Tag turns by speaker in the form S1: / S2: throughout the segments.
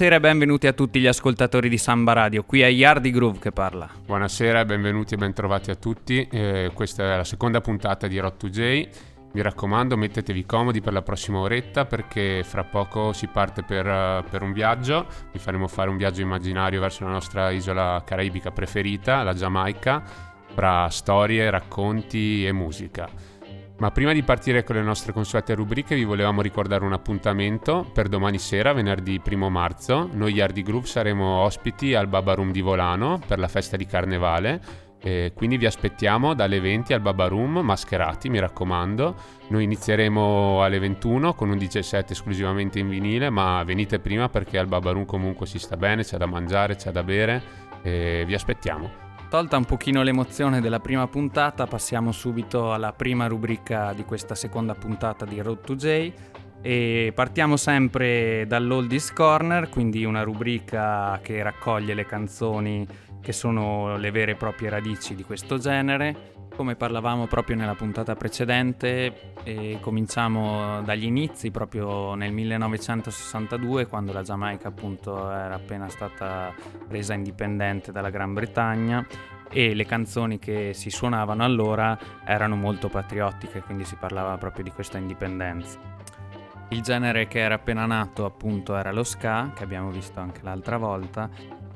S1: Buonasera e benvenuti a tutti gli ascoltatori di Samba Radio, qui è Yardi Groove che parla.
S2: Buonasera benvenuti e bentrovati a tutti, eh, questa è la seconda puntata di Rot 2 J. Mi raccomando, mettetevi comodi per la prossima oretta perché fra poco si parte per, uh, per, un viaggio. Vi faremo fare un viaggio immaginario verso la nostra isola caraibica preferita, la Giamaica, fra storie, racconti e musica. Ma prima di partire con le nostre consuete rubriche vi volevamo ricordare un appuntamento per domani sera, venerdì 1 marzo. Noi Yardi Group saremo ospiti al Baba Room di Volano per la festa di Carnevale e quindi vi aspettiamo dalle 20 al Baba Room mascherati, mi raccomando. Noi inizieremo alle 21 con un DJ set esclusivamente in vinile, ma venite prima perché al Baba Room comunque si sta bene, c'è da mangiare, c'è da bere e vi aspettiamo.
S1: Tolta un pochino l'emozione della prima puntata, passiamo subito alla prima rubrica di questa seconda puntata di Road to J e partiamo sempre dall'Oldies Corner, quindi una rubrica che raccoglie le canzoni che sono le vere e proprie radici di questo genere. Come parlavamo proprio nella puntata precedente, eh, cominciamo dagli inizi, proprio nel 1962, quando la Giamaica appunto era appena stata resa indipendente dalla Gran Bretagna e le canzoni che si suonavano allora erano molto patriottiche, quindi si parlava proprio di questa indipendenza. Il genere che era appena nato appunto era lo ska, che abbiamo visto anche l'altra volta,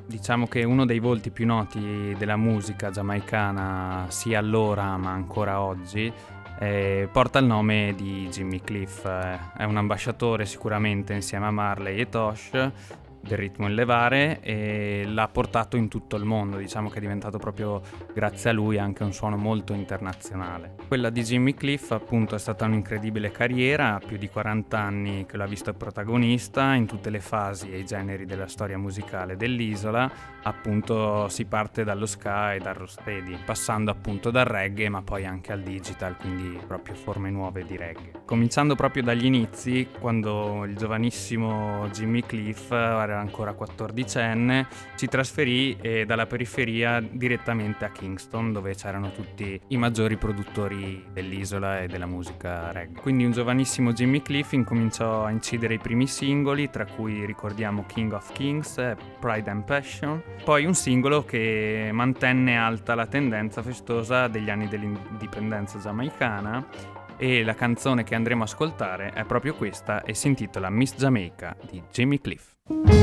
S1: Diciamo che uno dei volti più noti della musica giamaicana sia allora ma ancora oggi eh, porta il nome di Jimmy Cliff. È un ambasciatore sicuramente insieme a Marley e Tosh del ritmo in levare e l'ha portato in tutto il mondo, diciamo che è diventato proprio grazie a lui anche un suono molto internazionale. Quella di Jimmy Cliff appunto è stata un'incredibile carriera, più di 40 anni che l'ha visto protagonista in tutte le fasi e i generi della storia musicale dell'isola, appunto si parte dallo ska e dal rocksteady, passando appunto dal reggae ma poi anche al digital, quindi proprio forme nuove di reggae. Cominciando proprio dagli inizi, quando il giovanissimo Jimmy Cliff era era ancora 14enne, si trasferì eh, dalla periferia direttamente a Kingston, dove c'erano tutti i maggiori produttori dell'isola e della musica reggae. Quindi un giovanissimo Jimmy Cliff incominciò a incidere i primi singoli, tra cui ricordiamo King of Kings Pride and Passion, poi un singolo che mantenne alta la tendenza festosa degli anni dell'indipendenza giamaicana e la canzone che andremo a ascoltare è proprio questa e si intitola Miss Jamaica di Jimmy Cliff.
S3: Roses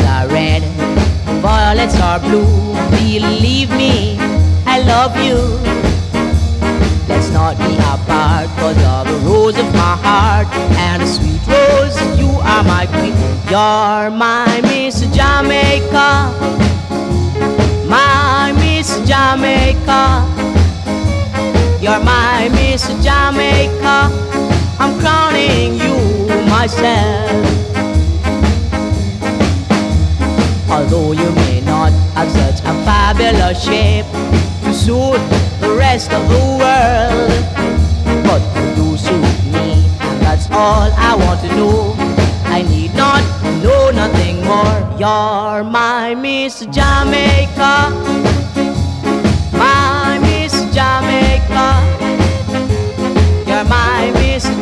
S3: are red, violets are blue. Believe me, I love you. Let's not be apart, cause you're the rose of my heart. And a sweet rose, you are my queen. You're my Miss Jamaica. My Miss Jamaica. You're my Miss Jamaica. I'm crowning you myself. Although you may not have such a fabulous shape to suit the rest of the world, but you do suit me, and that's all I want to know. I need not know nothing more. You're my Miss Jamaica. My Miss Jamaica. You're my mystery.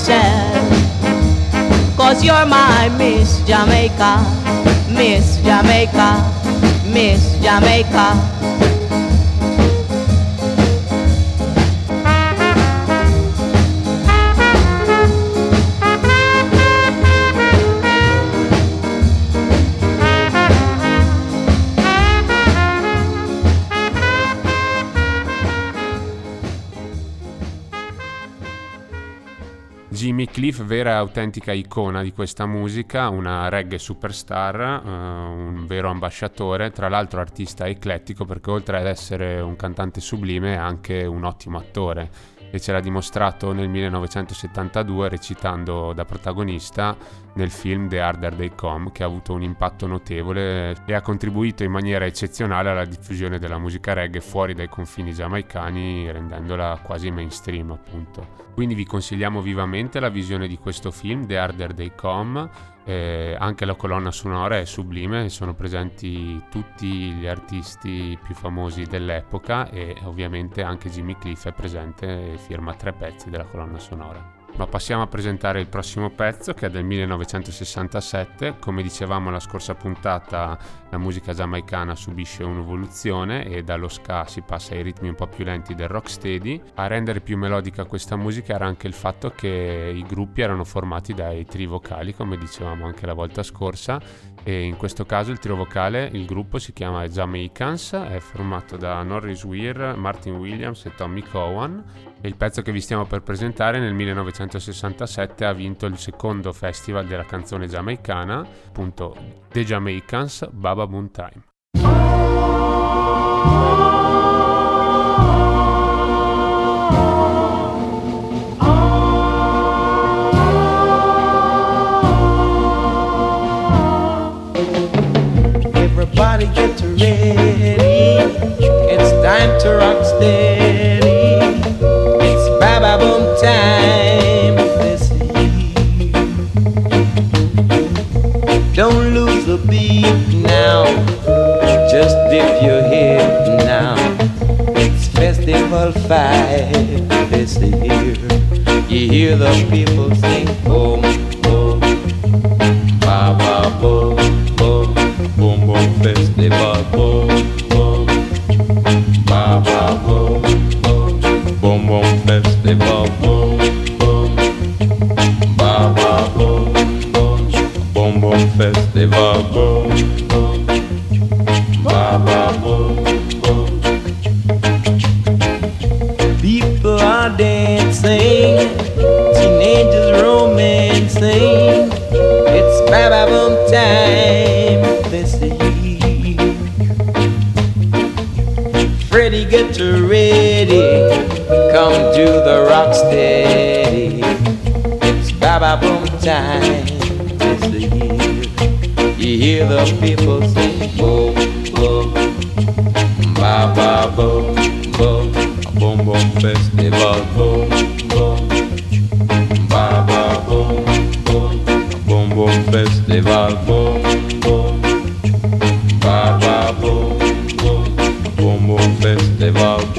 S3: Myself. Cause you're my Miss Jamaica, Miss Jamaica. Miss Jamaica.
S2: Jimmy Cliff, vera e autentica icona di questa musica, una reggae superstar, uh, un vero ambasciatore, tra l'altro artista eclettico perché oltre ad essere un cantante sublime è anche un ottimo attore e ce l'ha dimostrato nel 1972 recitando da protagonista nel film The Harder They Come che ha avuto un impatto notevole e ha contribuito in maniera eccezionale alla diffusione della musica reggae fuori dai confini giamaicani rendendola quasi mainstream appunto. Quindi vi consigliamo vivamente la visione di questo film The Harder They Come eh, anche la colonna sonora è sublime, sono presenti tutti gli artisti più famosi dell'epoca e ovviamente anche Jimmy Cliff è presente e firma tre pezzi della colonna sonora. Ma passiamo a presentare il prossimo pezzo che è del 1967. Come dicevamo la scorsa puntata, la musica giamaicana subisce un'evoluzione e dallo ska si passa ai ritmi un po' più lenti del rocksteady. A rendere più melodica questa musica era anche il fatto che i gruppi erano formati dai tri vocali, come dicevamo anche la volta scorsa, e in questo caso il trio vocale, il gruppo si chiama Jamaicans, è formato da Norris Weir, Martin Williams e Tommy Cowan il pezzo che vi stiamo per presentare nel 1967 ha vinto il secondo festival della canzone giamaicana, appunto The Jamaicans Baba Boom Time.
S4: Everybody get ready. It's time to rock steady. Time year. Don't lose the beat now. Just dip your head now. It's festival five this year. You hear the people sing boom boom. Baba boom boom boom boom festival Baba boom boom. People are dancing, teenagers romancing. It's Baba Boom time this year. Freddie, get ready, come to the rock steady. It's Baba Boom time hear the people sing bo bo ba ba bo bo boom boom festival bo bo ba ba bo bo boom boom festival bo bo ba ba bo bo boom boom festival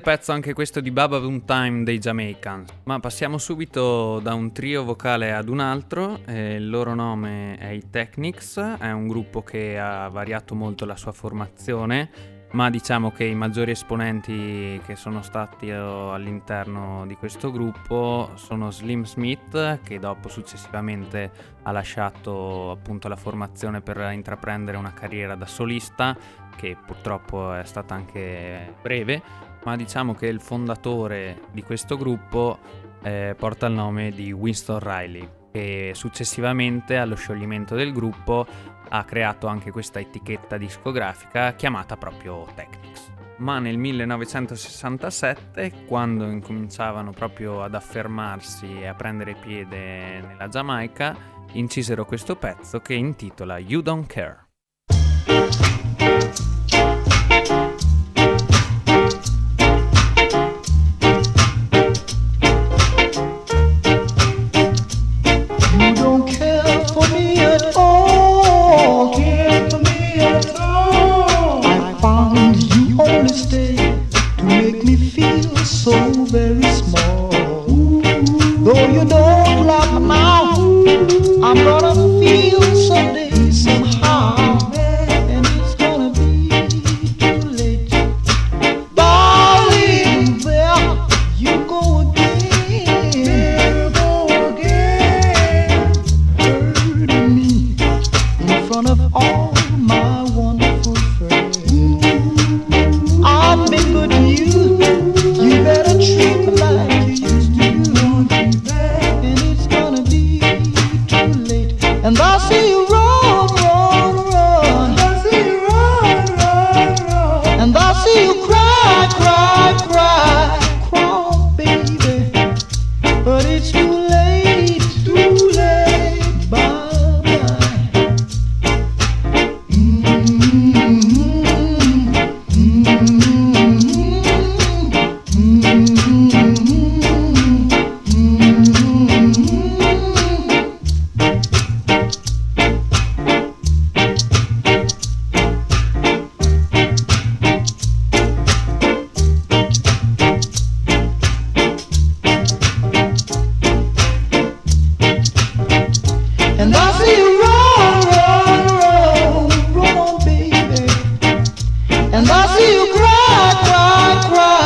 S1: Grande pezzo anche questo di Baba Boom Time dei Jamaicans. Ma passiamo subito da un trio vocale ad un altro. eh, il loro nome è i Technics, è un gruppo che ha variato molto la sua formazione, ma diciamo che i maggiori esponenti che sono stati eh, all'interno di questo gruppo sono Slim Smith, che dopo successivamente ha lasciato appunto la formazione per intraprendere una carriera da solista, che purtroppo è stata anche breve ma diciamo che il fondatore di questo gruppo eh, porta il nome di Winston Riley e successivamente allo scioglimento del gruppo ha creato anche questa etichetta discografica chiamata proprio Technics. Ma nel 1967, quando incominciavano proprio ad affermarsi e a prendere piede nella Giamaica, incisero questo pezzo che intitola You Don't Care.
S5: I
S6: see you cry, cry, cry,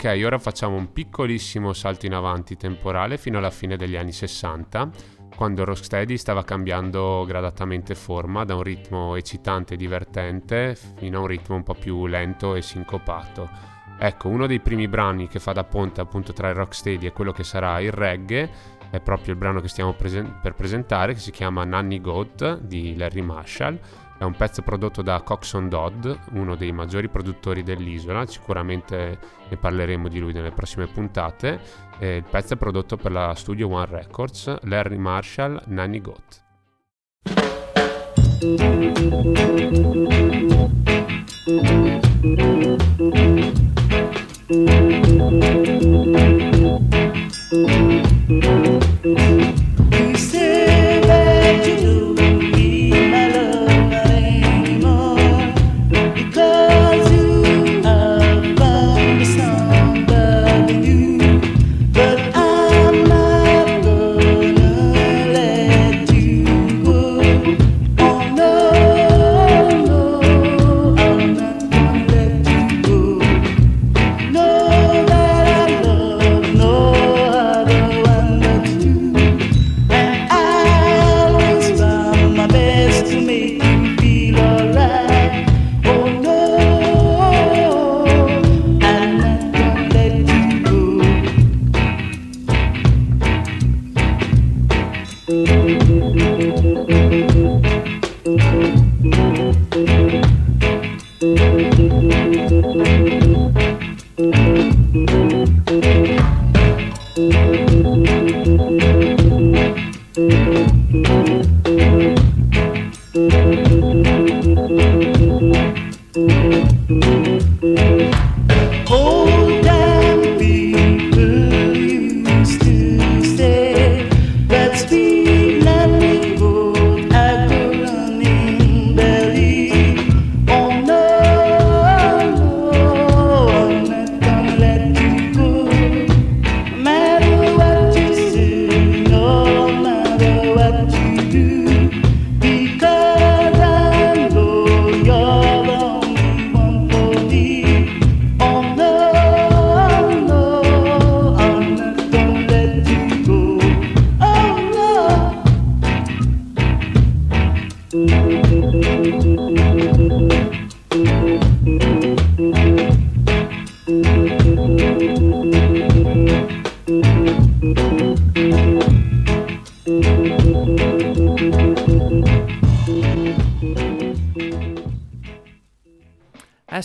S2: Ok, ora facciamo un piccolissimo salto in avanti temporale fino alla fine degli anni 60, quando Rocksteady stava cambiando gradatamente forma da un ritmo eccitante e divertente fino a un ritmo un po' più lento e sincopato. Ecco, uno dei primi brani che fa da ponte appunto tra il rocksteady e quello che sarà il reggae è proprio il brano che stiamo presen- per presentare, che si chiama Nanny Goat di Larry Marshall. È un pezzo prodotto da Coxon Dodd, uno dei maggiori produttori dell'isola, sicuramente ne parleremo di lui nelle prossime puntate. E il pezzo è prodotto per la Studio One Records, Larry Marshall, Nanny Goat.
S7: You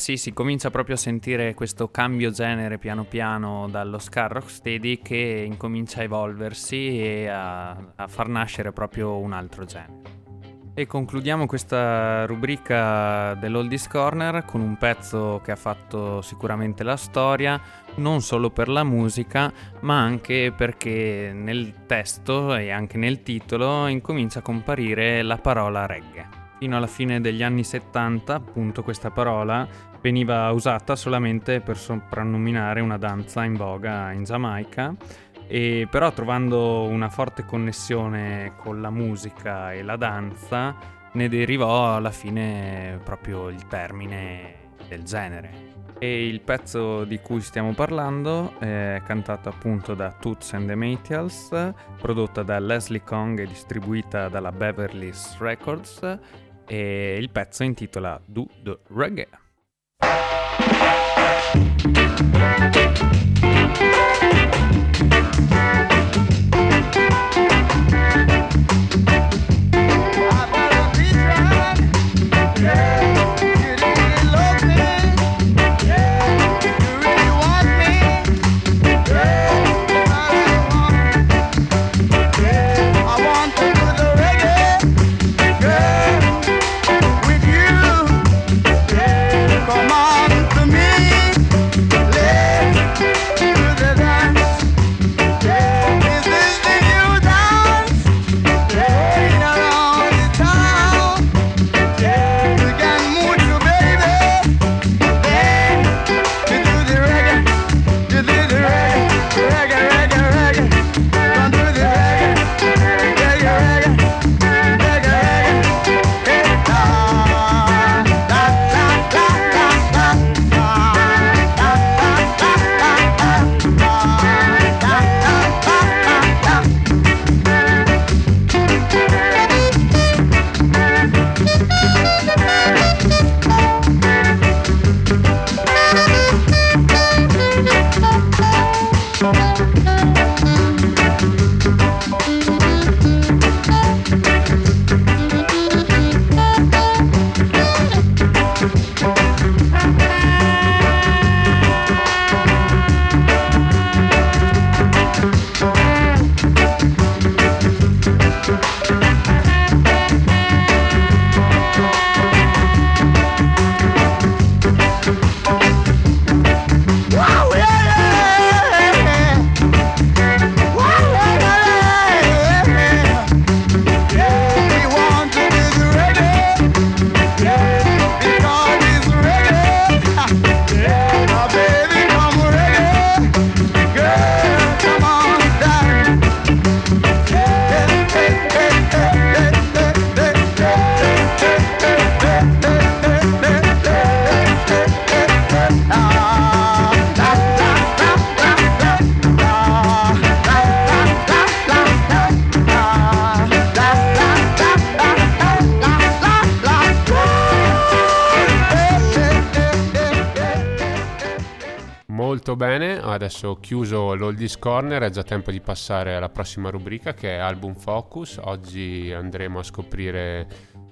S1: sì, si comincia proprio a sentire questo cambio genere piano piano dallo ska rocksteady che incomincia a evolversi e a, a far nascere proprio un altro genere. E concludiamo questa rubrica dell'Oldies Corner con un pezzo che ha fatto sicuramente la storia, non solo per la musica, ma anche perché nel testo e anche nel titolo incomincia a comparire la parola reggae. Fino alla fine degli anni 70, appunto, questa parola veniva usata solamente per soprannominare una danza in voga in Giamaica e però trovando una forte connessione con la musica e la danza ne derivò alla fine proprio il termine del genere. E il pezzo di cui stiamo parlando è cantato appunto da Toots and the Maytals, prodotta da Leslie Kong e distribuita dalla Beverly's Records e il pezzo intitola Do the Reggae.
S2: l'Oldies Corner, è già tempo di passare alla prossima rubrica che è Album Focus. Oggi andremo a scoprire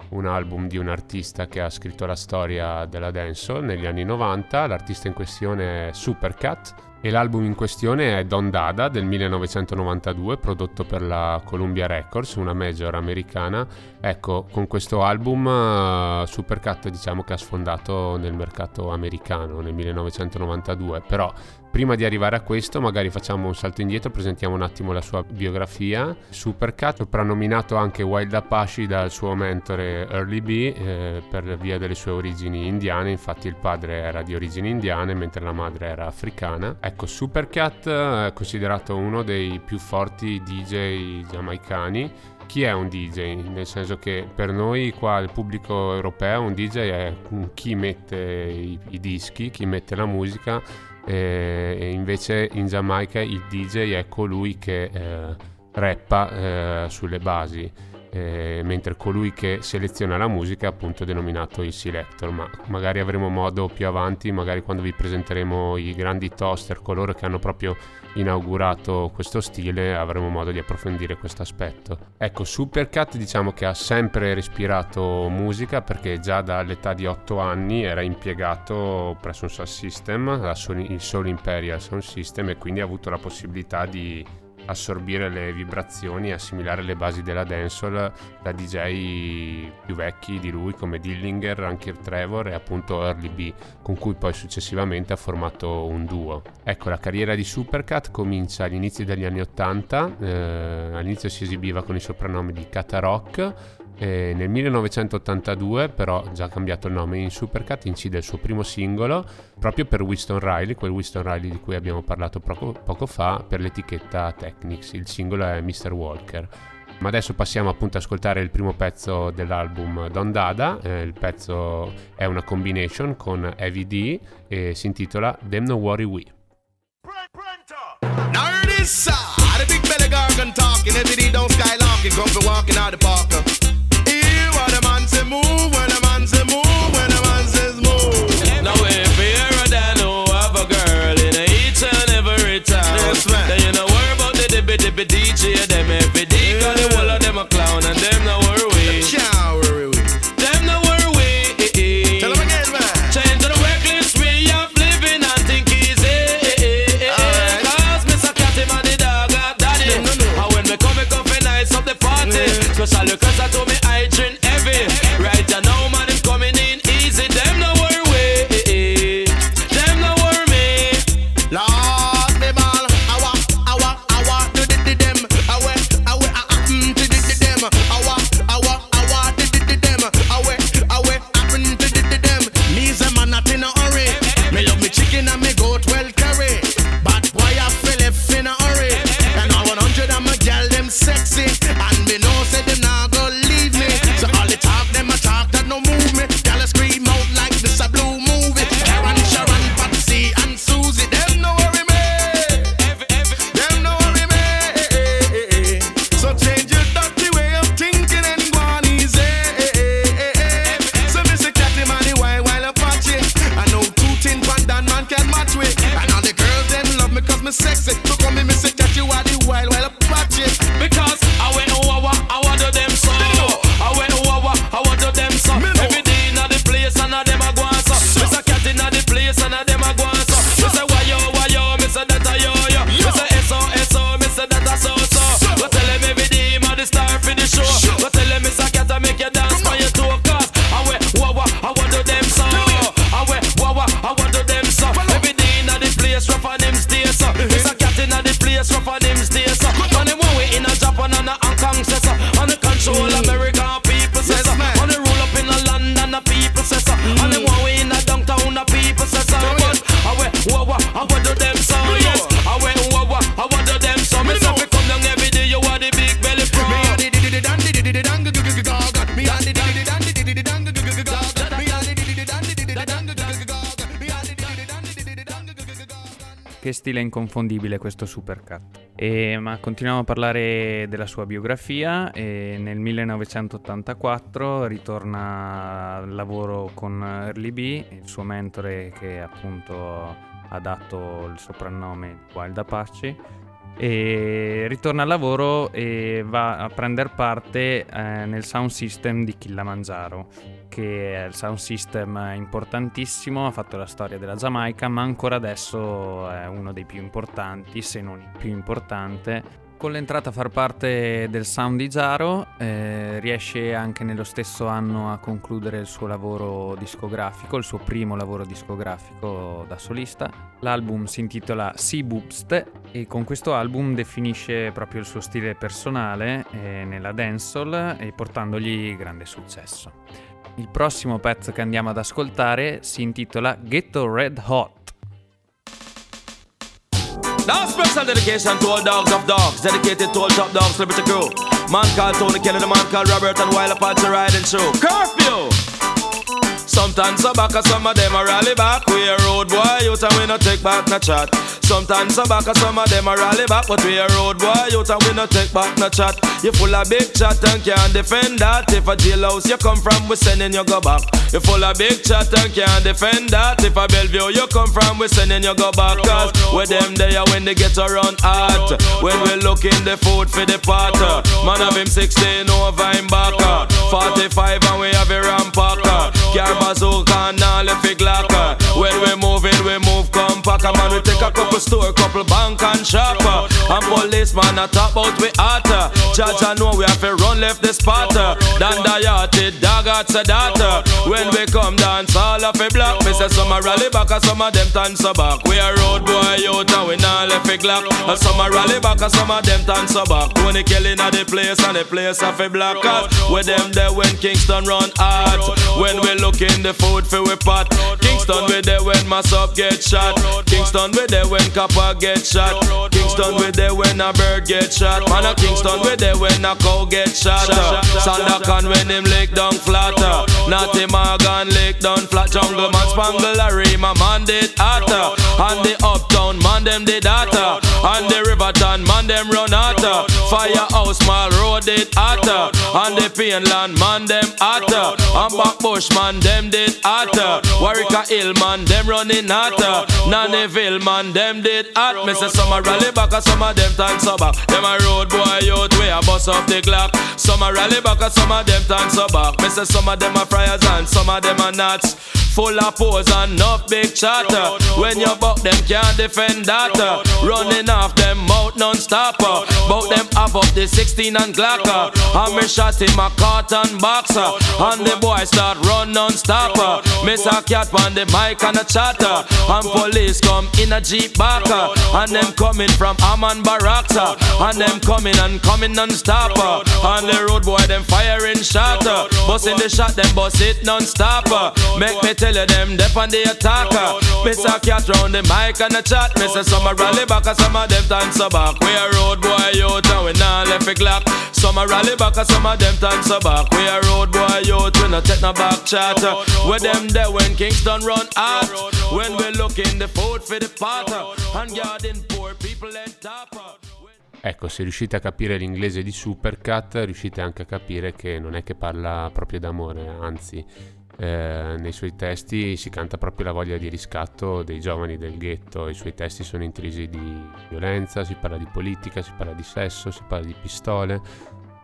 S2: un album di un artista che ha scritto la storia della dancehall negli anni 90. L'artista in questione è Supercat e l'album in questione è Don Dada del 1992, prodotto per la Columbia Records, una major americana. Ecco, con questo album uh, Supercat diciamo che ha sfondato nel mercato americano nel 1992, però Prima di arrivare a questo, magari facciamo un salto indietro, presentiamo un attimo la sua biografia. Supercat, soprannominato anche Wild Apache dal suo mentore Early B eh, per via delle sue origini indiane, infatti il padre era di origini indiane mentre la madre era africana. Ecco, Supercat è considerato uno dei più forti DJ giamaicani chi è un DJ? Nel senso che per noi qua il pubblico europeo un DJ è chi mette i, i dischi, chi mette la musica e invece in Giamaica il DJ è colui che eh, rappa eh, sulle basi eh, mentre colui che seleziona la musica è appunto denominato il selector, ma magari avremo modo più avanti, magari quando vi presenteremo i grandi toaster, coloro che hanno proprio inaugurato questo stile, avremo modo di approfondire questo aspetto. Ecco, Supercat diciamo che ha sempre respirato musica perché già dall'età di 8 anni era impiegato presso un sound system, il Soul Imperial Sound System e quindi ha avuto la possibilità di assorbire le vibrazioni e assimilare le basi della dancehall da DJ più vecchi di lui come Dillinger, Rankin Trevor e appunto Early B, con cui poi successivamente ha formato un duo. Ecco, la carriera di Supercat comincia agli inizi degli anni 80, eh, all'inizio si esibiva con il soprannome di Kata Rock, e nel 1982 però già cambiato il nome in Supercat incide il suo primo singolo proprio per Winston Riley, quel Winston Riley di cui abbiamo parlato poco, poco fa per l'etichetta Technics, il singolo è Mr. Walker. Ma adesso passiamo appunto ad ascoltare il primo pezzo dell'album Don Dada, eh, il pezzo è una combination con Heavy D e si intitola Them No Worry We.
S8: Now this uh, the big belly gargan talking, every day don't skylarking, come for walking out the park. Move, when the man say move, when the man says move.
S9: Now if you're a dad who have a girl in each and every town
S8: Yes, man.
S9: Then you know worry about the dippy dippy DJ Them every day Cause the whole of them a clown
S1: stile inconfondibile questo Supercat. E, ma continuiamo a parlare della sua biografia. E nel 1984 ritorna al lavoro con Early B, il suo mentore che appunto ha dato il soprannome Wild Apache e ritorna al lavoro e va a prendere parte eh, nel sound system di Kilimanjaro che è il sound system importantissimo, ha fatto la storia della Giamaica ma ancora adesso è uno dei più importanti se non il più importante con l'entrata a far parte del Sound di Jaro eh, riesce anche nello stesso anno a concludere il suo lavoro discografico, il suo primo lavoro discografico da solista. L'album si intitola Sea Boobst e con questo album definisce proprio il suo stile personale eh, nella dancehall e portandogli grande successo. Il prossimo pezzo che andiamo ad ascoltare si intitola Ghetto Red Hot.
S9: Now special dedication to all dogs of dogs, dedicated to all top dogs, celebrity crew. Man called Tony Kelly, the man called Robert, and Wild Apache riding through. Curfew! Sometimes a back, some of them a rally back. We a road boy, youth and we no take back no chat. Sometimes a back, some of them a rally back, but we a road boy, youth and we no take back no chat. You full of big chat and can't defend that. If a jailhouse you come from, we sending you go back. You full of big chat and can't defend that. If a Bellevue you come from, we sending you go back. Cause with them there when they get around hot. When we look in the food for the pot. Man have him 16 over him back. 45 and we have a rampacker. Car bazooka and all the fig locker. When we moving, we move compact. Man, we take a couple store, couple bank and shop. Uh. And policeman a top out we hotter. Judge I know we have to run left the spot. Dan the dog at the data. When we come dance, all of a block. Me say some a rally back and some of them dance a back. We a road boy out and we not left a glock. And some a rally back and some of them dance a back. Tony killing at the place and the place of a block. Cause with them there when Kingston run hard. When we look in the food for we pot. Kingston we there when mass up get shot. Kingston we there when copper get shot. Kingston we when a bird get shot. Man a Kingston we there when a cow get shot. Sandakan when him lick down flatter. Natty Morgan lick down flat. Jungle man spangle a my man did hotter. And the uptown man them did hotter. And the Riverton man them run hotter. Firehouse mall road it hotter. And the Painland man them hotter. And Backbush man them did hotter. Warwick Hill man them running hotter. Nannyville man them did hot. Me say some a rally back and some of them time sober. Them a road boy out way a bust off the clock. Some a rally back and some of them time sober. Me say some of them a friars and some of them are nuts. Full of pose and enough big chatter. When you buck them can't defend that. Running off them mouth non-stop. Bout them up up the 16 and Glocker. And me shot him a carton boxer. And the boy start run non-stop. Miss a cat on the mic and a chatter. And police come in a jeep backer. And them coming from Amman Barracks. And them coming and coming non-stop. On the road boy them firing shot. Busting the shot them bust it non-stop. Make me tell you them dep on the attacker. Miss a cat round the mic and a chat. Miss a some a rally back and some of them dance a back. We a road boy out and we not left a clock. Some a rally back and some of them dance a back. We a road boy out, we no take no back chat. With them there when Kingston run out. When we looking the food for the potter. And garden poor people and top.
S2: Ecco, se riuscite a capire l'inglese di Supercat, riuscite anche a capire che non è che parla proprio d'amore, anzi, eh, nei suoi testi si canta proprio la voglia di riscatto dei giovani del ghetto, i suoi testi sono intrisi di violenza, si parla di politica, si parla di sesso, si parla di pistole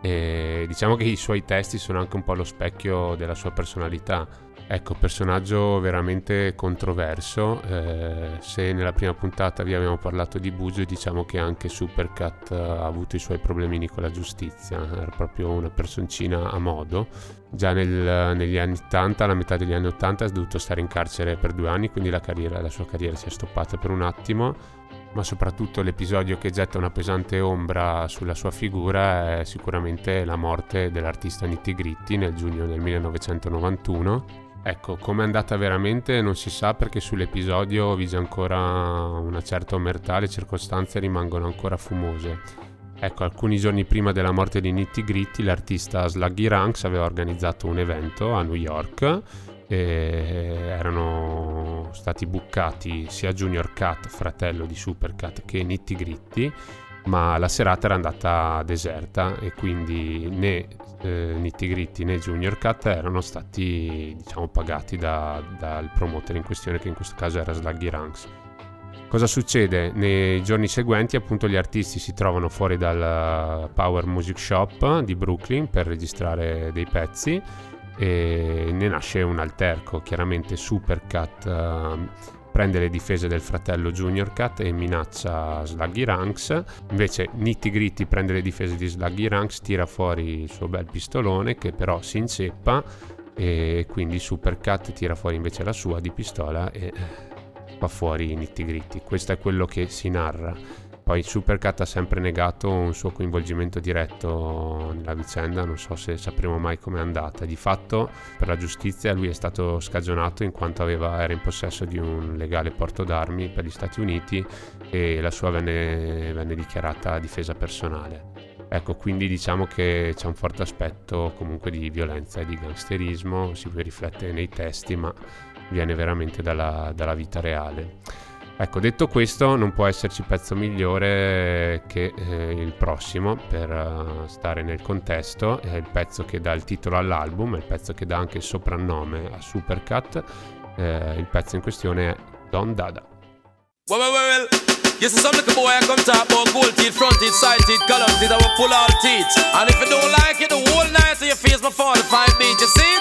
S2: e diciamo che i suoi testi sono anche un po' lo specchio della sua personalità. Ecco, personaggio veramente controverso. Eh, se nella prima puntata vi abbiamo parlato di Bugio, diciamo che anche Supercat ha avuto i suoi problemini con la giustizia. Era proprio una personcina a modo. Già nel, negli anni 80, alla metà degli anni 80, ha dovuto stare in carcere per due anni, quindi la, carriera, la sua carriera si è stoppata per un attimo. Ma soprattutto l'episodio che getta una pesante ombra sulla sua figura è sicuramente la morte dell'artista Nitti Gritti nel giugno del 1991 Ecco, come è andata veramente non si sa perché sull'episodio vige ancora una certa omertà, le circostanze rimangono ancora fumose. Ecco, alcuni giorni prima della morte di Nitty Gritty, l'artista Sluggy Ranks aveva organizzato un evento a New York erano stati buccati sia Junior Cat, fratello di Super Cat, che Nitty Gritty ma la serata era andata deserta e quindi né eh, Nitty Gritty né Junior Cut erano stati diciamo pagati da, dal promoter in questione che in questo caso era Sluggy Ranks Cosa succede? Nei giorni seguenti appunto gli artisti si trovano fuori dal Power Music Shop di Brooklyn per registrare dei pezzi e ne nasce un alterco. Chiaramente Supercat uh, prende le difese del fratello Junior Cat e minaccia Sluggy Ranks. Invece Nitty Gritty prende le difese di Sluggy Ranks, tira fuori il suo bel pistolone che però si inceppa e quindi Supercat tira fuori invece la sua di pistola e fa fuori i nitty gritty. Questo è quello che si narra. Poi Supercat ha sempre negato un suo coinvolgimento diretto nella vicenda, non so se sapremo mai com'è andata. Di fatto, per la giustizia, lui è stato scagionato in quanto aveva, era in possesso di un legale porto d'armi per gli Stati Uniti e la sua venne, venne dichiarata difesa personale. Ecco, quindi diciamo che c'è un forte aspetto comunque di violenza e di gangsterismo, si riflette nei testi, ma viene veramente dalla, dalla vita reale. Ecco, detto questo, non può esserci pezzo migliore che eh, il prossimo per uh, stare nel contesto. È il pezzo che dà il titolo all'album, è il pezzo che dà anche il soprannome a Supercat. Eh, il pezzo in questione è Don Dada.
S9: Well, well, well. You see some little boy I come talk about gold teeth, front teeth, side teeth, column teeth, I will pull all teeth. And if you don't like it, the whole night of your face my 45 beat. You see?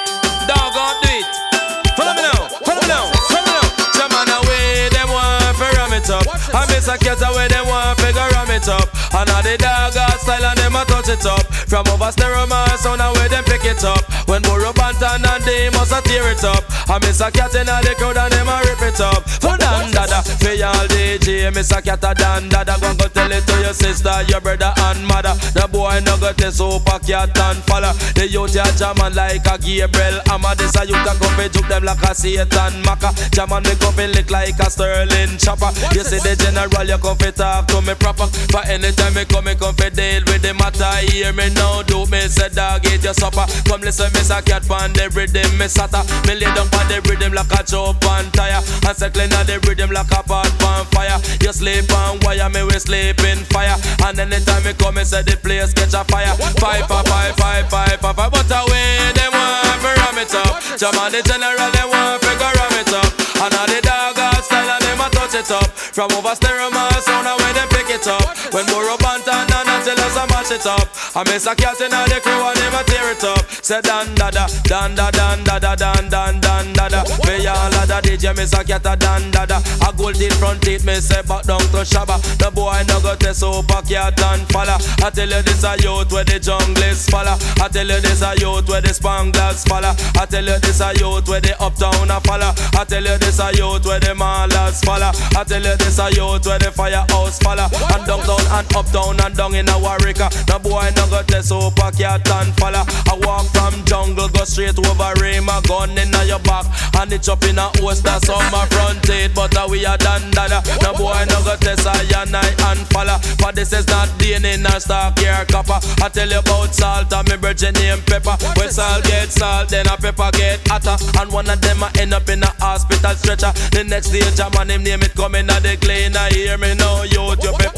S9: Dog, on do it. Follow me now, follow me now, follow me now. Jam on away, them want to ram it up. I miss a cat away, them want to ram it up. And all the dog style and them a touch it up. From over stereo man, sound away them pick it up. When Burro Bantan and they must a tear it up. I miss a cat in the crowd and them a rip it up. For dan dada, for y'all DJ, miss a cat a dan dada. Go go tell it to your sister, your brother and mother. The boy no go test super cat and follow. The youth ya jamming like a Gabriel. Amma this a youth a come fi juke them like a Satan Maka. Jamming me come fi lick like a Sterling chopper. You see the general, you come fi talk to me proper. For anytime me come, me come fi deal with the matter. Hear me now, do me say dog eat your supper. Come listen, me say cat pan the rhythm, me sata. Me lay down pan the rhythm like a chop on tire. And circling on the rhythm like a pot pan fire. You sleep on wire, me we sleep in fire. And anytime me come, me say the place catch a fire. Five, five, five, five, five, five. But away, them want fi ram it up. Jam on the general, them want go ram it up. And all the dog style and them a touch it up. From over stereo man sound away them pick it up. When Burro Bantan and until us a mash it up. I miss a cat in the crew and them a tear it up. Say dan da da, dan da dan da da dan dan dan da da. Me all a da DJ miss a cat a dan da da. A gold teeth front teeth me say back down to Shabba. The boy no go test super cat and falla. I tell you this a youth where the jungle is falla. I tell you this a youth where the spanglers falla. I tell you this a youth where the uptown a falla. I tell you this a youth where the malas falla. I tell you this a youth where the firehouse falla. And downtown and uptown and down in a Warwick. No boy no go test super cat and falla. I walk from jungle go straight over rain. My gun in your back and it up in a host that's on my front teeth. But uh, we are done dada. No boy no go test I and I and falla. But this is not DNA nor stock here copper. I tell you about salt and me virgin name pepper. When salt get salt, then a pepper get hotter. And one of them a end up in a hospital stretcher. The next day, jam on him name it coming out the I Hear me now, you you be put down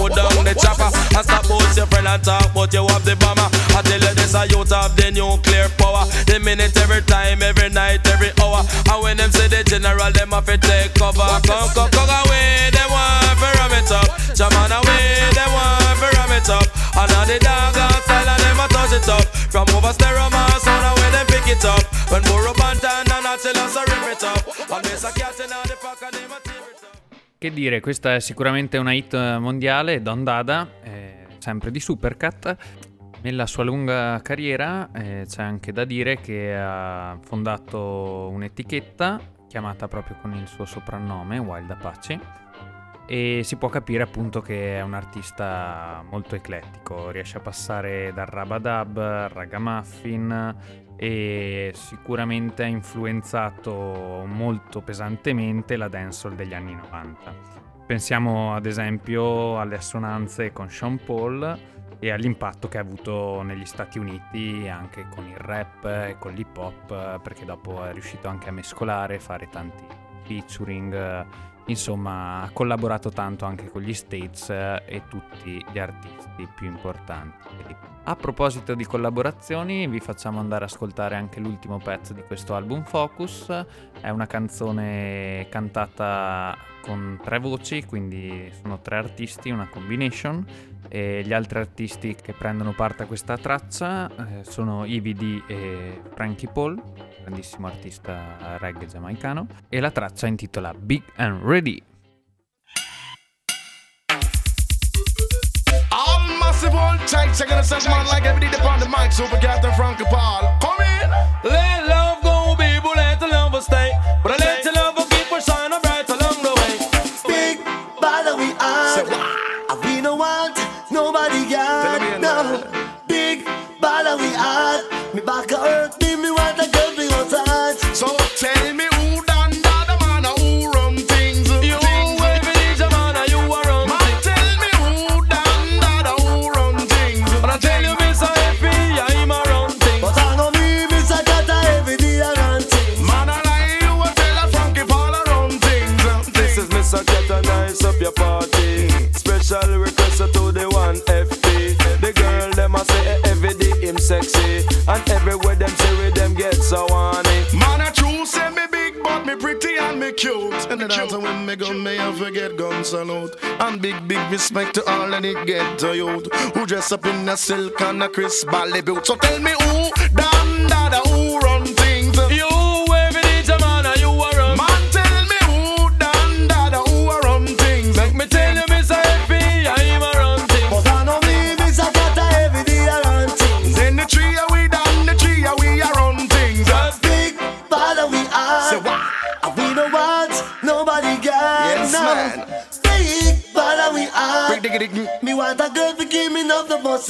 S9: the chopper. And stop about your friend and talk, but you have the bomber. I tell you this, a youth have the nuclear power. The minute, every time, every night, every hour. And when them say the general, them have to take cover. Come, come, come away, them want to ram it up. Jam on away, them want to ram it up. And now the dog outside and them a touch it up. From over stereo man, sound away them pick it up. When Burro Bantan and I tell us
S1: Che dire, questa è sicuramente una hit mondiale, Don Dada, eh, sempre di Supercat. Nella sua lunga carriera eh, c'è anche da dire che ha fondato un'etichetta chiamata proprio con il suo soprannome, Wild Apache, e si può capire appunto che è un artista molto eclettico, riesce a passare dal rabadab al ragamuffin e sicuramente ha influenzato molto pesantemente la dancehall degli anni 90. Pensiamo ad esempio alle assonanze con Sean Paul e all'impatto che ha avuto negli Stati Uniti anche con il rap e con l'hip hop perché dopo è riuscito anche a mescolare, fare tanti featuring insomma ha collaborato tanto anche con gli States e tutti gli artisti più importanti. A proposito di collaborazioni, vi facciamo andare ad ascoltare anche l'ultimo pezzo di questo album Focus. È una canzone cantata con tre voci, quindi sono tre artisti, una combination. E gli altri artisti che prendono parte a questa traccia eh, sono Ivy D e Frankie Paul, grandissimo artista reggae giamaicano. E la traccia intitola Big and Ready.
S8: All massive old tights, I'm gonna man like every day upon the mic, Super Cat and Frankie Paul. Come in!
S9: Let love go, people, let the love stay. But I
S8: cute. And the dance when me gun, me I forget gun salute. And big, big respect to all it get youth. Who dress up in a silk and a crisp ballet boot. So tell me who, done that, who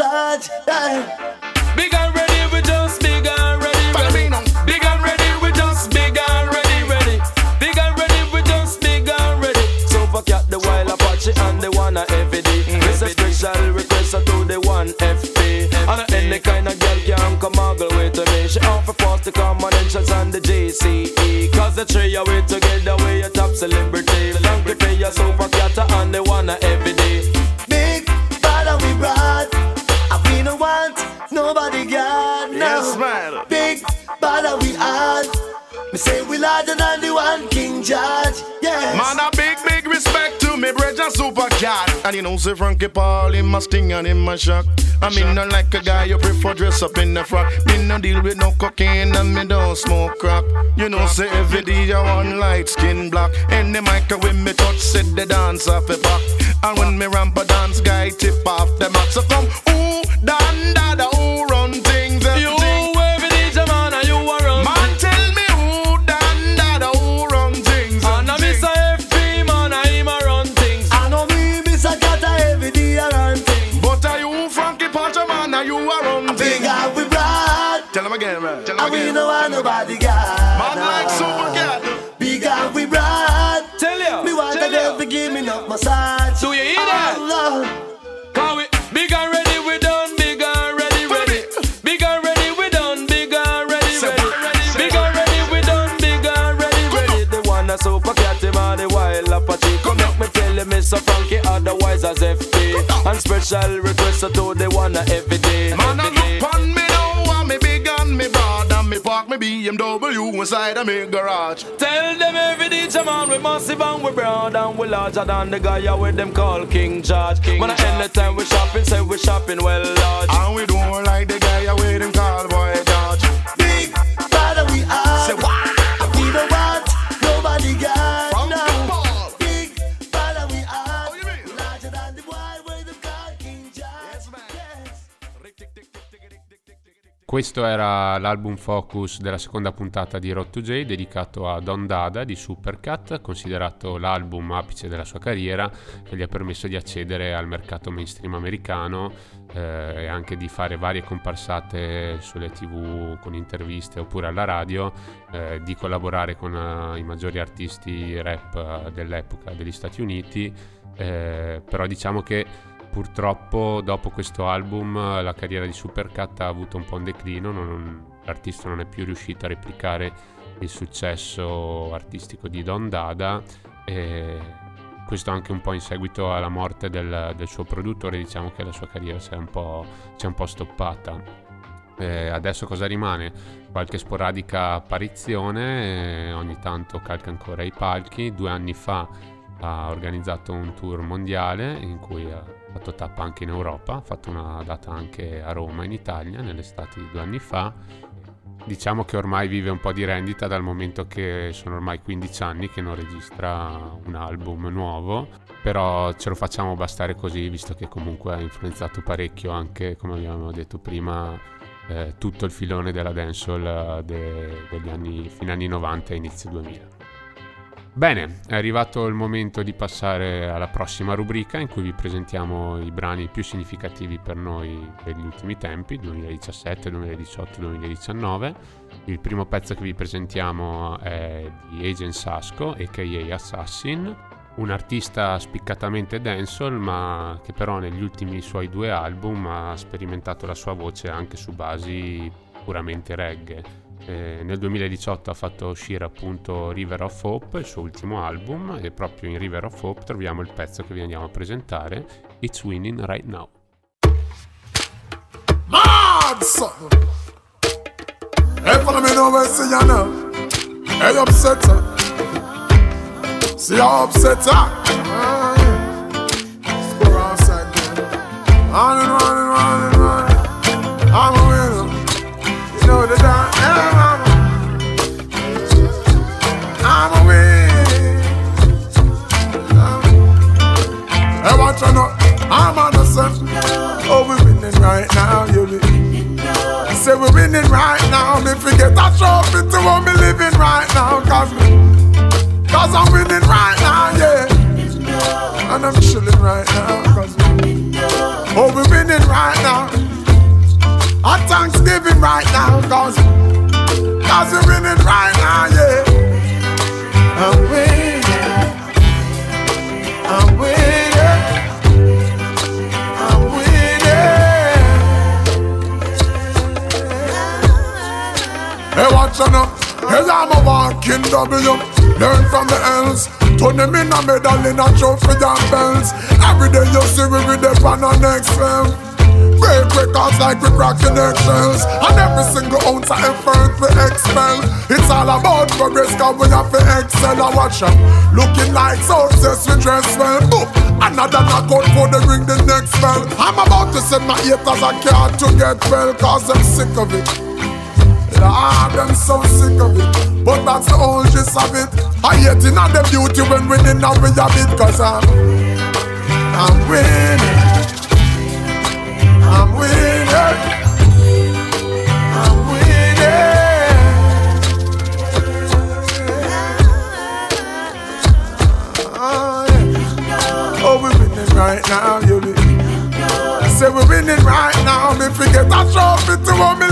S10: enough the
S9: Big and ready, we just big and ready,
S8: Follow me
S9: ready. Big and ready, we just big and ready, ready. Big and ready, we just big and ready. So for cat the wild Apache and the one a every day. It's a special request to the one FP. And any kind of girl can come angle with me. She offer force the combinations and the JCE. Cause the three of we together, And
S8: you know, say Frankie Paul, him a sting and him a shock. I mean, not like a guy you prefer dress up in the frock. Me no deal with no cocaine and me don't smoke crack. You know, say every day I want light skin black. And the mic when me touch, set the dance off the back. And when me ramp a dance, guy tip off the mat. So come, ooh, dan, da,
S10: no want nobody got.
S8: Man like super cat.
S10: Big and we broad.
S9: Tell you.
S10: Me want a girl to give me up massage.
S9: Do you hear that?
S10: Oh,
S9: Lord. Call we big and ready. ready. Bigger ready? We done bigger ready, ready. Bigger ready? We done bigger ready, ready. The one Super cat him and the wild Apache Come make me tell him Mr. Frankie Otherwise as FP And special request to the one
S8: of BMW inside of me garage.
S9: Tell them every DJ man we massive and we broad and we larger than the guy you with them call King George. When anytime we shopping, say we shopping well large.
S8: And we don't like the guy you with them call boy George.
S10: big bother we are.
S8: Say what?
S10: We don't want nobody got
S2: Questo era l'album Focus della seconda puntata di Road to J dedicato a Don Dada di Supercat, considerato l'album apice della sua carriera che gli ha permesso di accedere al mercato mainstream americano eh, e anche di fare varie comparsate sulle tv con interviste oppure alla radio, eh, di collaborare con eh, i maggiori artisti rap eh, dell'epoca degli Stati Uniti, eh, però diciamo che Purtroppo dopo questo album eh, la carriera di Supercat ha avuto un po' un declino, non- l'artista non è più riuscito a replicare il successo artistico di Don Dada e questo anche un po' in seguito alla morte del, del suo produttore, diciamo che la sua carriera si è un po', è un po stoppata. Eh, adesso cosa rimane? Qualche sporadica apparizione, ogni tanto calca ancora i palchi. Due anni fa ha organizzato un tour mondiale in cui ha fatto tappa anche in Europa, ha fatto una data anche a Roma in Italia nell'estate di due anni fa. Diciamo che ormai vive un po' di rendita dal momento che sono ormai 15 anni che non registra un album nuovo, però ce lo facciamo bastare così visto che comunque ha influenzato parecchio anche, come abbiamo detto prima, eh, tutto il filone della dancehall eh, de- degli anni, fine anni 90 e inizio 2000. Bene, è arrivato il momento di passare alla prossima rubrica in cui vi presentiamo i brani più significativi per noi degli ultimi tempi, 2017, 2018, 2019. Il primo pezzo che vi presentiamo è di Agent Sasco, a.k.a. Assassin, un artista spiccatamente dancehall ma che però negli ultimi suoi due album ha sperimentato la sua voce anche su basi puramente reggae eh, nel 2018 ha fatto uscire appunto River of Hope, il suo ultimo album, e proprio in River of Hope troviamo il pezzo che vi andiamo a presentare, It's Winning Right Now.
S11: Mad son. Hey, follow me now, I see you now. Hey, upset her. See. I'm a winner. You know the dance. Hey, watch out. I'm on the sun. Oh, we're winning right now, you be. Say we're winning right now. Me forget a trophy to what me living right now. Cause, me, cause I'm winning right now, yeah. And I'm chilling right now. Cause, oh, we're winning right now. A Thanksgiving right now. Cause, cause we're winning right now, yeah. I'm winning. Hey, watch out now. Hey, I'm a walking W. Learn from the else. Turn them in a medal in a trophy and belts. Every day you see we with them on the next level. Break records like we cracking eggshells And every single ounce of effort we expel It's all about progress cause we have to excel I watch out Looking like success we dress well Boop. Another knockout for the ring the next bell I'm about to send my haters a card to get well Cause I'm sick of it Lord, I'm ah, so sick of it But that's the whole gist of it I hate in the beauty when winning and we have it Cause I'm I'm winning I'm winning. I'm winning. Oh, we're winning right now, you be. I say we're winning right now. Me forget a trophy to what me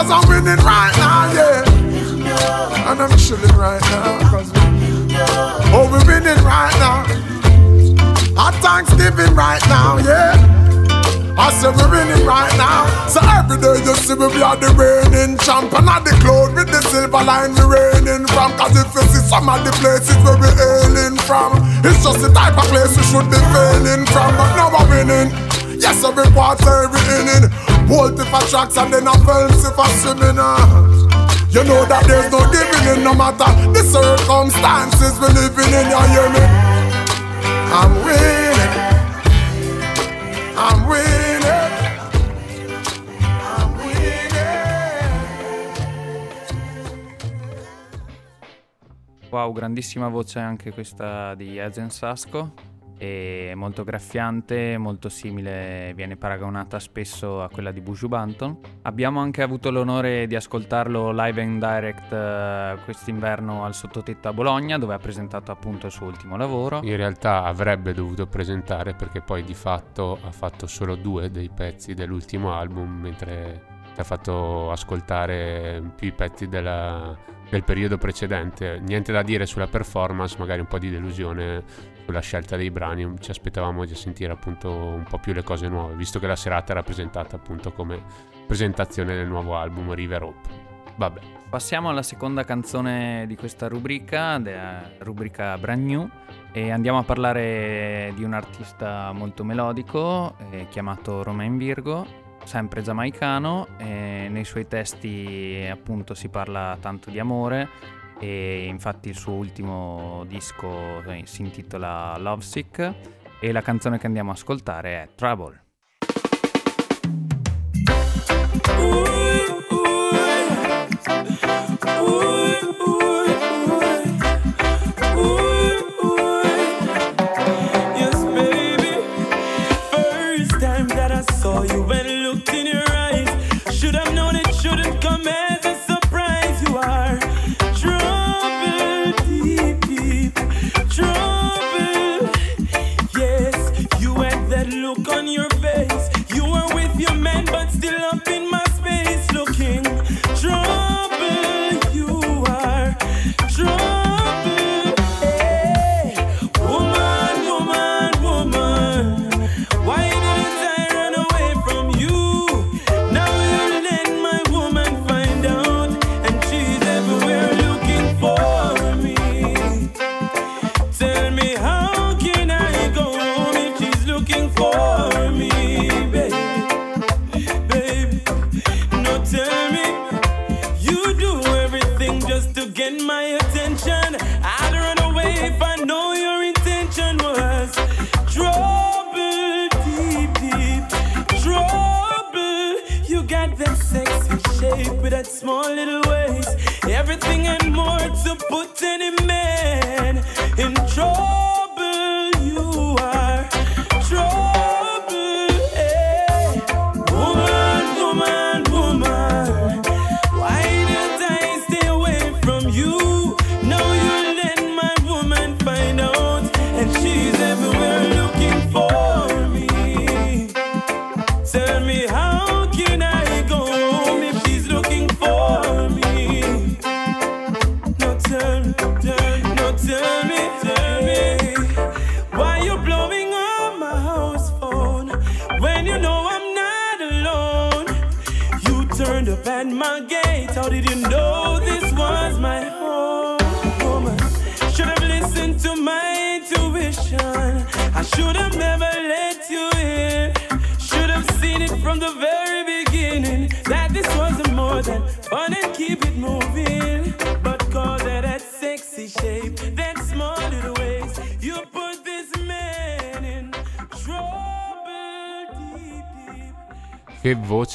S11: cause I'm winning right now, yeah. And I'm chilling right now. Cause, oh, we're winning right now. A Thanksgiving right now, yeah. I say we're winning right now. So every day you see we be are the reigning champ and at the cloud with the silver line we raining from. Cause if you see some of the places where we hailing from, it's just the type of place we should be failing from. But now we're winning. Yes, every quarter, every inning. A tracks and then a films if a. Uh. You know that there's no giving in no matter the circumstances we're living in, you hear me? I'm winning. I'm winning. I'm winning.
S1: Wow, grandissima voce anche questa di Ezen Sasco. E molto graffiante, molto simile, viene paragonata spesso a quella di Buju Banton. Abbiamo anche avuto l'onore di ascoltarlo live and direct eh, quest'inverno al sottotetto a Bologna, dove ha presentato appunto il suo ultimo lavoro.
S2: In realtà avrebbe dovuto presentare perché poi di fatto ha fatto solo due dei pezzi dell'ultimo album, mentre ha fatto ascoltare più i pezzi della- del periodo precedente. Niente da dire sulla performance, magari un po' di delusione sulla scelta dei brani, ci aspettavamo di sentire appunto un po' più le cose nuove, visto che la serata era presentata appunto come presentazione del nuovo album River Hope. Vabbè.
S1: Passiamo alla seconda canzone di questa rubrica, della rubrica Brand New, e andiamo a parlare di un artista molto melodico eh, chiamato Romain Virgo, sempre giamaicano, e nei suoi testi appunto si parla tanto di amore e infatti il suo ultimo disco eh, si intitola Lovesick e la canzone che andiamo a ascoltare è Trouble.
S12: Saw you and looked in your eyes, should have known it shouldn't come as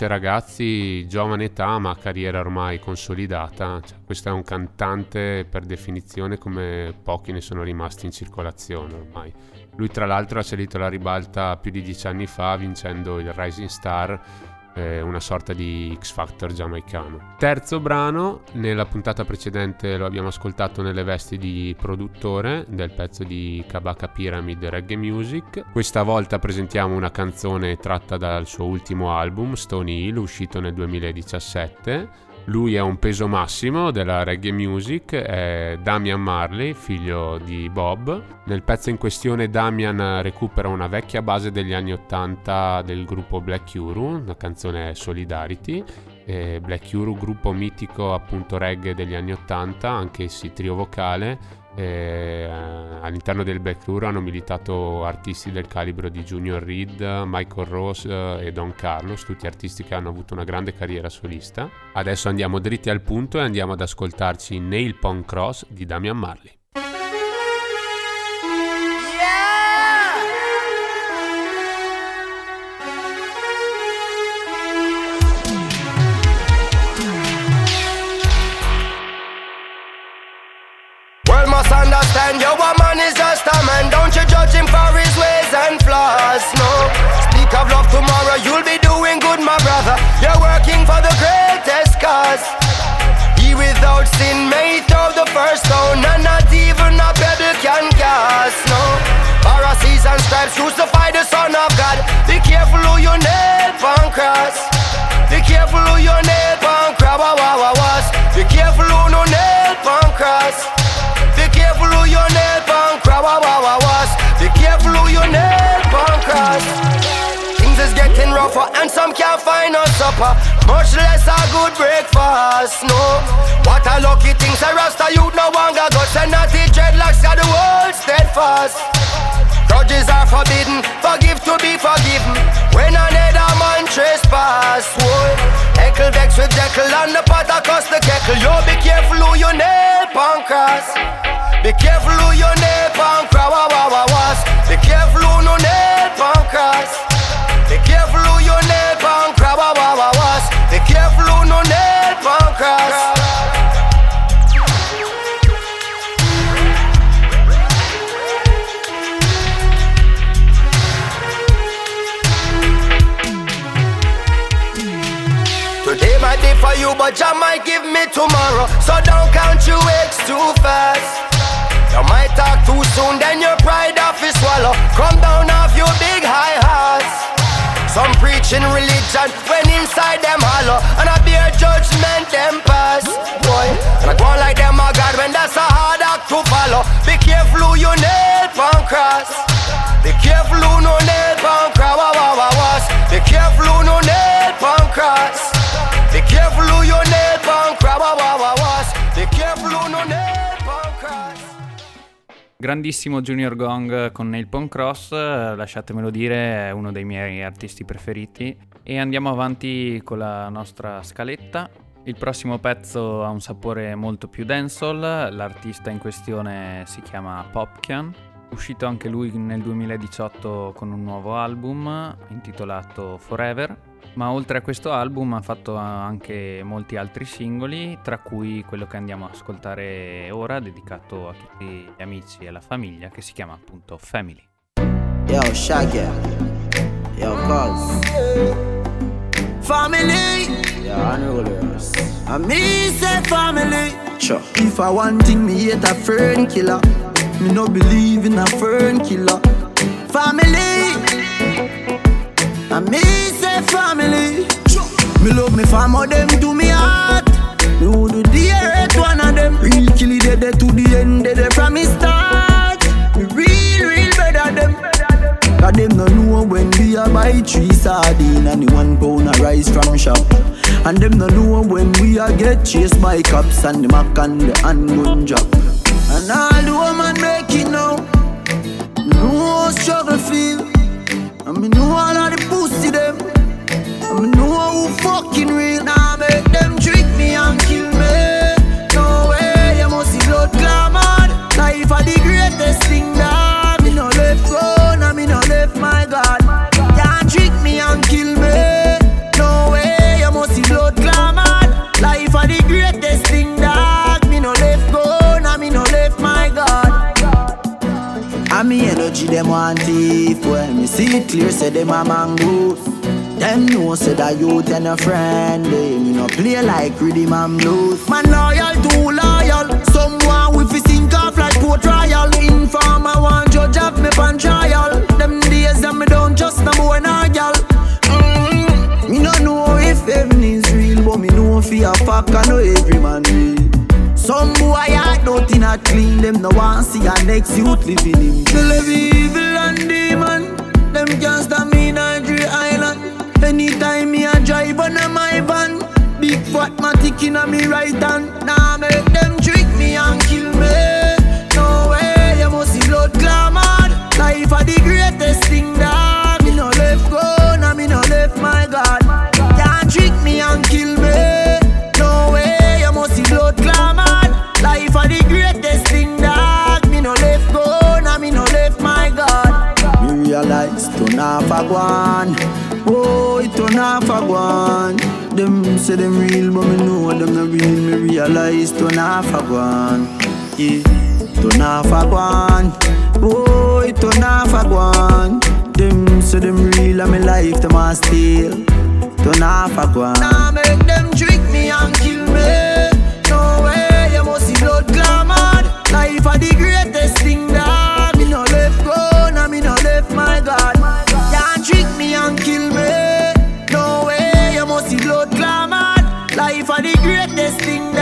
S2: Che voce ragazzi, giovane età ma carriera ormai consolidata. Cioè, questo è un cantante per definizione come pochi ne sono rimasti in circolazione ormai. Lui tra l'altro ha salito la ribalta più di dieci anni fa vincendo il Rising Star, eh, una sorta di X Factor giamaicano. Terzo brano, nella puntata precedente lo abbiamo ascoltato nelle vesti di produttore del pezzo di Kabaka Pyramid Reggae Music. Questa volta presentiamo una canzone tratta dal suo ultimo album, Stony Hill, uscito nel 2017. Lui è un peso massimo della reggae music, è Damian Marley, figlio di Bob. Nel pezzo in questione Damian recupera una vecchia base degli anni 80 del gruppo Black Uru, la canzone Solidarity. Black Uru, gruppo mitico appunto reggae degli anni 80, anch'essi trio vocale. Eh, all'interno del Uru hanno militato artisti del calibro di Junior Reed, Michael Rose eh, e Don Carlos, tutti artisti che hanno avuto una grande carriera solista. Adesso andiamo dritti al punto e andiamo ad ascoltarci Nail Pong Cross di Damian Marley.
S10: Scribes crucify the Son of God. Be careful who you nail on cross. Be careful who you nail on crab. Be careful who no nail on cross. Be careful who you nail on crab. Be careful who you nail on cross. Things is getting rougher and some can't find us supper, much less a good breakfast. No, what a lucky thing, say Rasta youth no longer got and not the dreadlocks got the world steadfast. Grudges are forbidden, forgive to be forgiven. When another man trespass, boy. Heckle vex with Jekyll and the pot across the kettle. Yo, be careful who you nail pan cross. Be careful who you nail pan cross. Be careful who no nail pan cross. Be careful who you nail pan cross. Be careful you, but Jah might give me tomorrow. So don't count your eggs too fast. You might talk too soon, then your pride off is swallow. Come down off your big high horse. Some preaching religion when inside them hollow, and I bear judgment them pass. Boy, and I go on like them a God when that's a hard act to follow. Be careful who you nail pan cross. Be careful who no nail pan cross. Be careful who no nail pan cross. Careful who you nail wah, wah, was. Be careful who no nail.
S1: Grandissimo Junior Gong con Nail Pon Cross, eh, lasciatemelo dire, è uno dei miei artisti preferiti. E andiamo avanti con la nostra scaletta. Il prossimo pezzo ha un sapore molto più dancehall, l'artista in questione si chiama Popkian, uscito anche lui nel 2018 con un nuovo album intitolato Forever, ma oltre a questo album ha fatto anche molti altri singoli, tra cui quello che andiamo a ascoltare ora, dedicato a tutti gli amici e la famiglia, che si chiama appunto Family.
S13: Yo, Shaggy. Yo, Cuz. Family. Yo, unrollers. And me say family. Sure. If I want thing, me hate a fern killer. Me no believe in a fern killer. Family. And me say family. Me love me famo them to me heart. Me would do the earth one of them. Real killy dead to the end dead from me start. Me real real better them. Cause them no know when we a buy three sardine and the one pound of rice from shop. And them no know when we a get chased by cops and the mac and the handgun drop. And all the woman make it now. Me know how struggle feel. And me know all of the fucking real. Now make them trick me and kill me. No way, you must see blood clamor. Life are the greatest thing that me no left go, now me no left my God. Can't trick me and kill me. No way, you must see blood clamor. Life are the greatest thing that me no left go, now me no left my God. And me energy them want thief When me see it clear say them a mangoes Them know say that youth and a friend eh. Me no play like rhythm and blues. Man loyal, too loyal. Someone with fi sink off like Port Royal. Informer want judge have me pan trial. Them days that me don't just no boy nor gal. Mm Me no know if heaven is real But me know fi a fuck I know every man real. Some boy heart nothing a clean Them no want see a next youth living in. They live evil and demon. Them can't stop me Island Anytime me a drive on a my van Big fat matic in a me right hand. Now make them trick me and kill me. No way, you must see blood clamor Life are the greatest thing that Me no left go, now me no left my God. Can't trick me and kill me. No way, you must see blood clamor Life are the Realize turn off a guan Oh, it turn off a guan Them say them real, but me know them not real. Me realize turn off a guan Yeah, turn off a guan Oh, it turn off a guan Them say them real, and me life them a steal Turn off a guan Now make them trick me and kill me. No way, you must see blood clamor Life are the greatest thing that Me no left go, now me no my God. Can't trick me and kill me. No way, you must see blood clamor Life are the greatest thing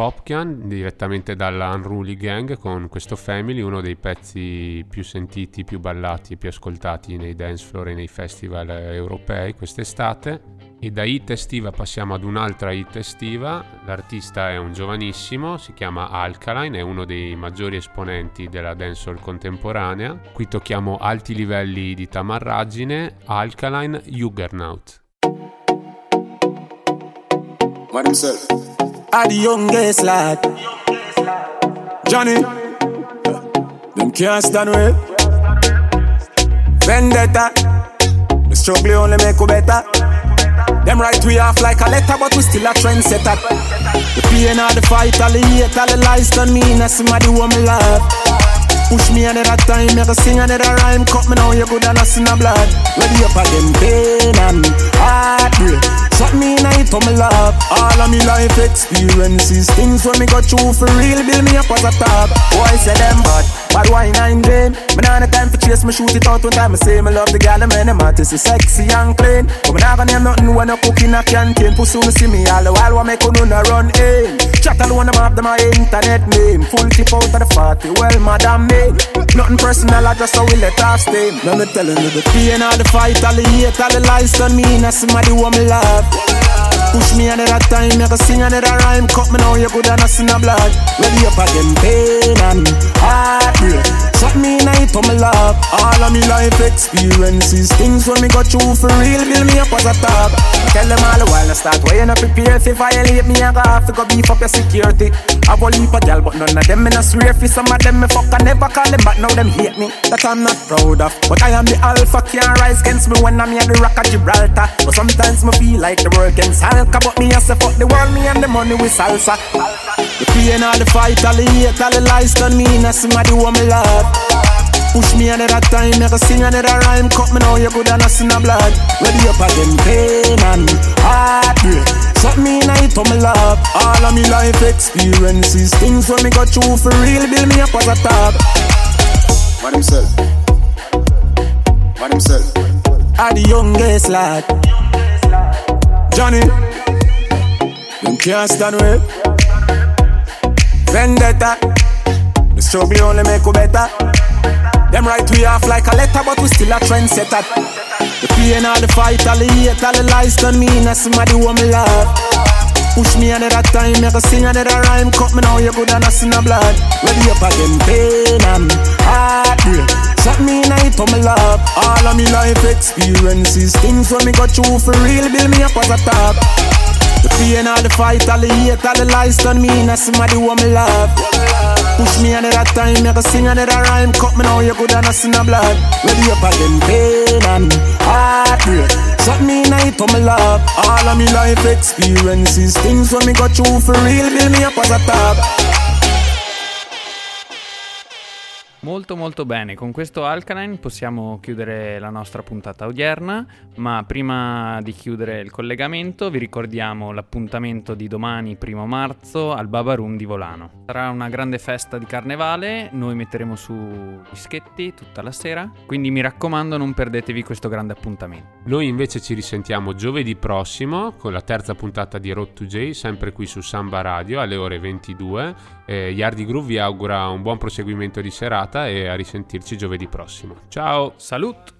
S2: Popkian direttamente dalla Unruly Gang con questo Family, uno dei pezzi più sentiti, più ballati e più ascoltati nei dance floor e nei festival europei quest'estate. E da hit estiva passiamo ad un'altra hit estiva. L'artista è un giovanissimo, si chiama Alkaline, è uno dei maggiori esponenti della dancehall contemporanea. Qui tocchiamo alti livelli di tamarraggine. Alkaline Juggernaut.
S14: What himself? I the youngest lad. Johnny. Them can't stand with. Vendetta. The struggle only make you better. Them write we off like a letter, but we still a trendsetter. The pain of the fight, all the hate, all the lies done me, and somebody who me love. Push me another time, make a sing another rhyme. Cut me now, you good and a sin of blood. Ready up again, pain and heartbreak. Shot me in it on my love. All of me life experiences, things when me got through for real, build me up as a top. Boy say them bad, bad wine and dream. Me nah no time for chase, me shoot it out one time. I say me love the gal, man, them artists is sexy and clean. But me nah gonna name nothing when I cook in a canteen. Pussy me see me all the while, what make you no run in. Chat alone about them my internet name. Full tip out of the party, well, madam me. Nothing personal, I just how we let off steam. Let me telling you the pain, all the fight, all the hate, all the lies done me. And somebody who me love. Push me another time, make a sing another rhyme. Cut me now, you good and a sin of blood. Ready up again, pain and heartbreak. Shot me it on my love. All of me life experiences, things when me got through for real, build me up as a top. Tell them all the while I start when you not prepare. If you violate me, I got to go beef up your security. I will leave a gal, but none of them in a swear for some of them me fuck. I never call them back, now them hate me. That I'm not proud of. But I am the alpha, can't rise against me when I'm here the rock of Gibraltar. But sometimes me feel like the world against Halka, but me I say fuck the world, me and the money with salsa. The pain, all the fight, all the hate, all the lies done me, and somebody who me love. Push me another time, a sing another rhyme. Cut me now, you good and a sin of blood. Ready up again, pain and heartbreak. Shot me in it on my love. All of me life experiences, things when me got through for real, build me up as a top.
S15: What himself? What himself?
S14: I the youngest lad. Johnny, them can't stand with. Vendetta, the struggle only make you better. Them write we off like a letter, but we still a trendsetter. The pain, all the fight, all the hate, all the lies done me, and somebody who me love. Push me another time, make a sing another rhyme. Cut me now, you good and a sin of blood. Ready up again, pain and heartbreak. Shot me in it on my love. All of me life experiences, things when me got through for real, build me up as a top. The pain, all the fight, all the hate, all the lies done me, and somebody who me love. Push me another time, make a sing another rhyme. Cut me now, you good and a sin of blood. Ready up again, pain and heartbreak. Shot me it on my love. All of me life experiences, things when me got through for real, build me up as a top.
S1: Molto molto bene, con questo Alkaline possiamo chiudere la nostra puntata odierna, ma prima di chiudere il collegamento vi ricordiamo l'appuntamento di domani, primo marzo, al Baba Room di Volano. Sarà una grande festa di carnevale, noi metteremo su dischetti tutta la sera, quindi mi raccomando non perdetevi questo grande appuntamento.
S2: Noi invece ci risentiamo giovedì prossimo con la terza puntata di Road to J, sempre qui su Samba Radio alle ore 22. Eh, Yardi Groove vi augura un buon proseguimento di serata e a risentirci giovedì prossimo. Ciao!
S1: Salut!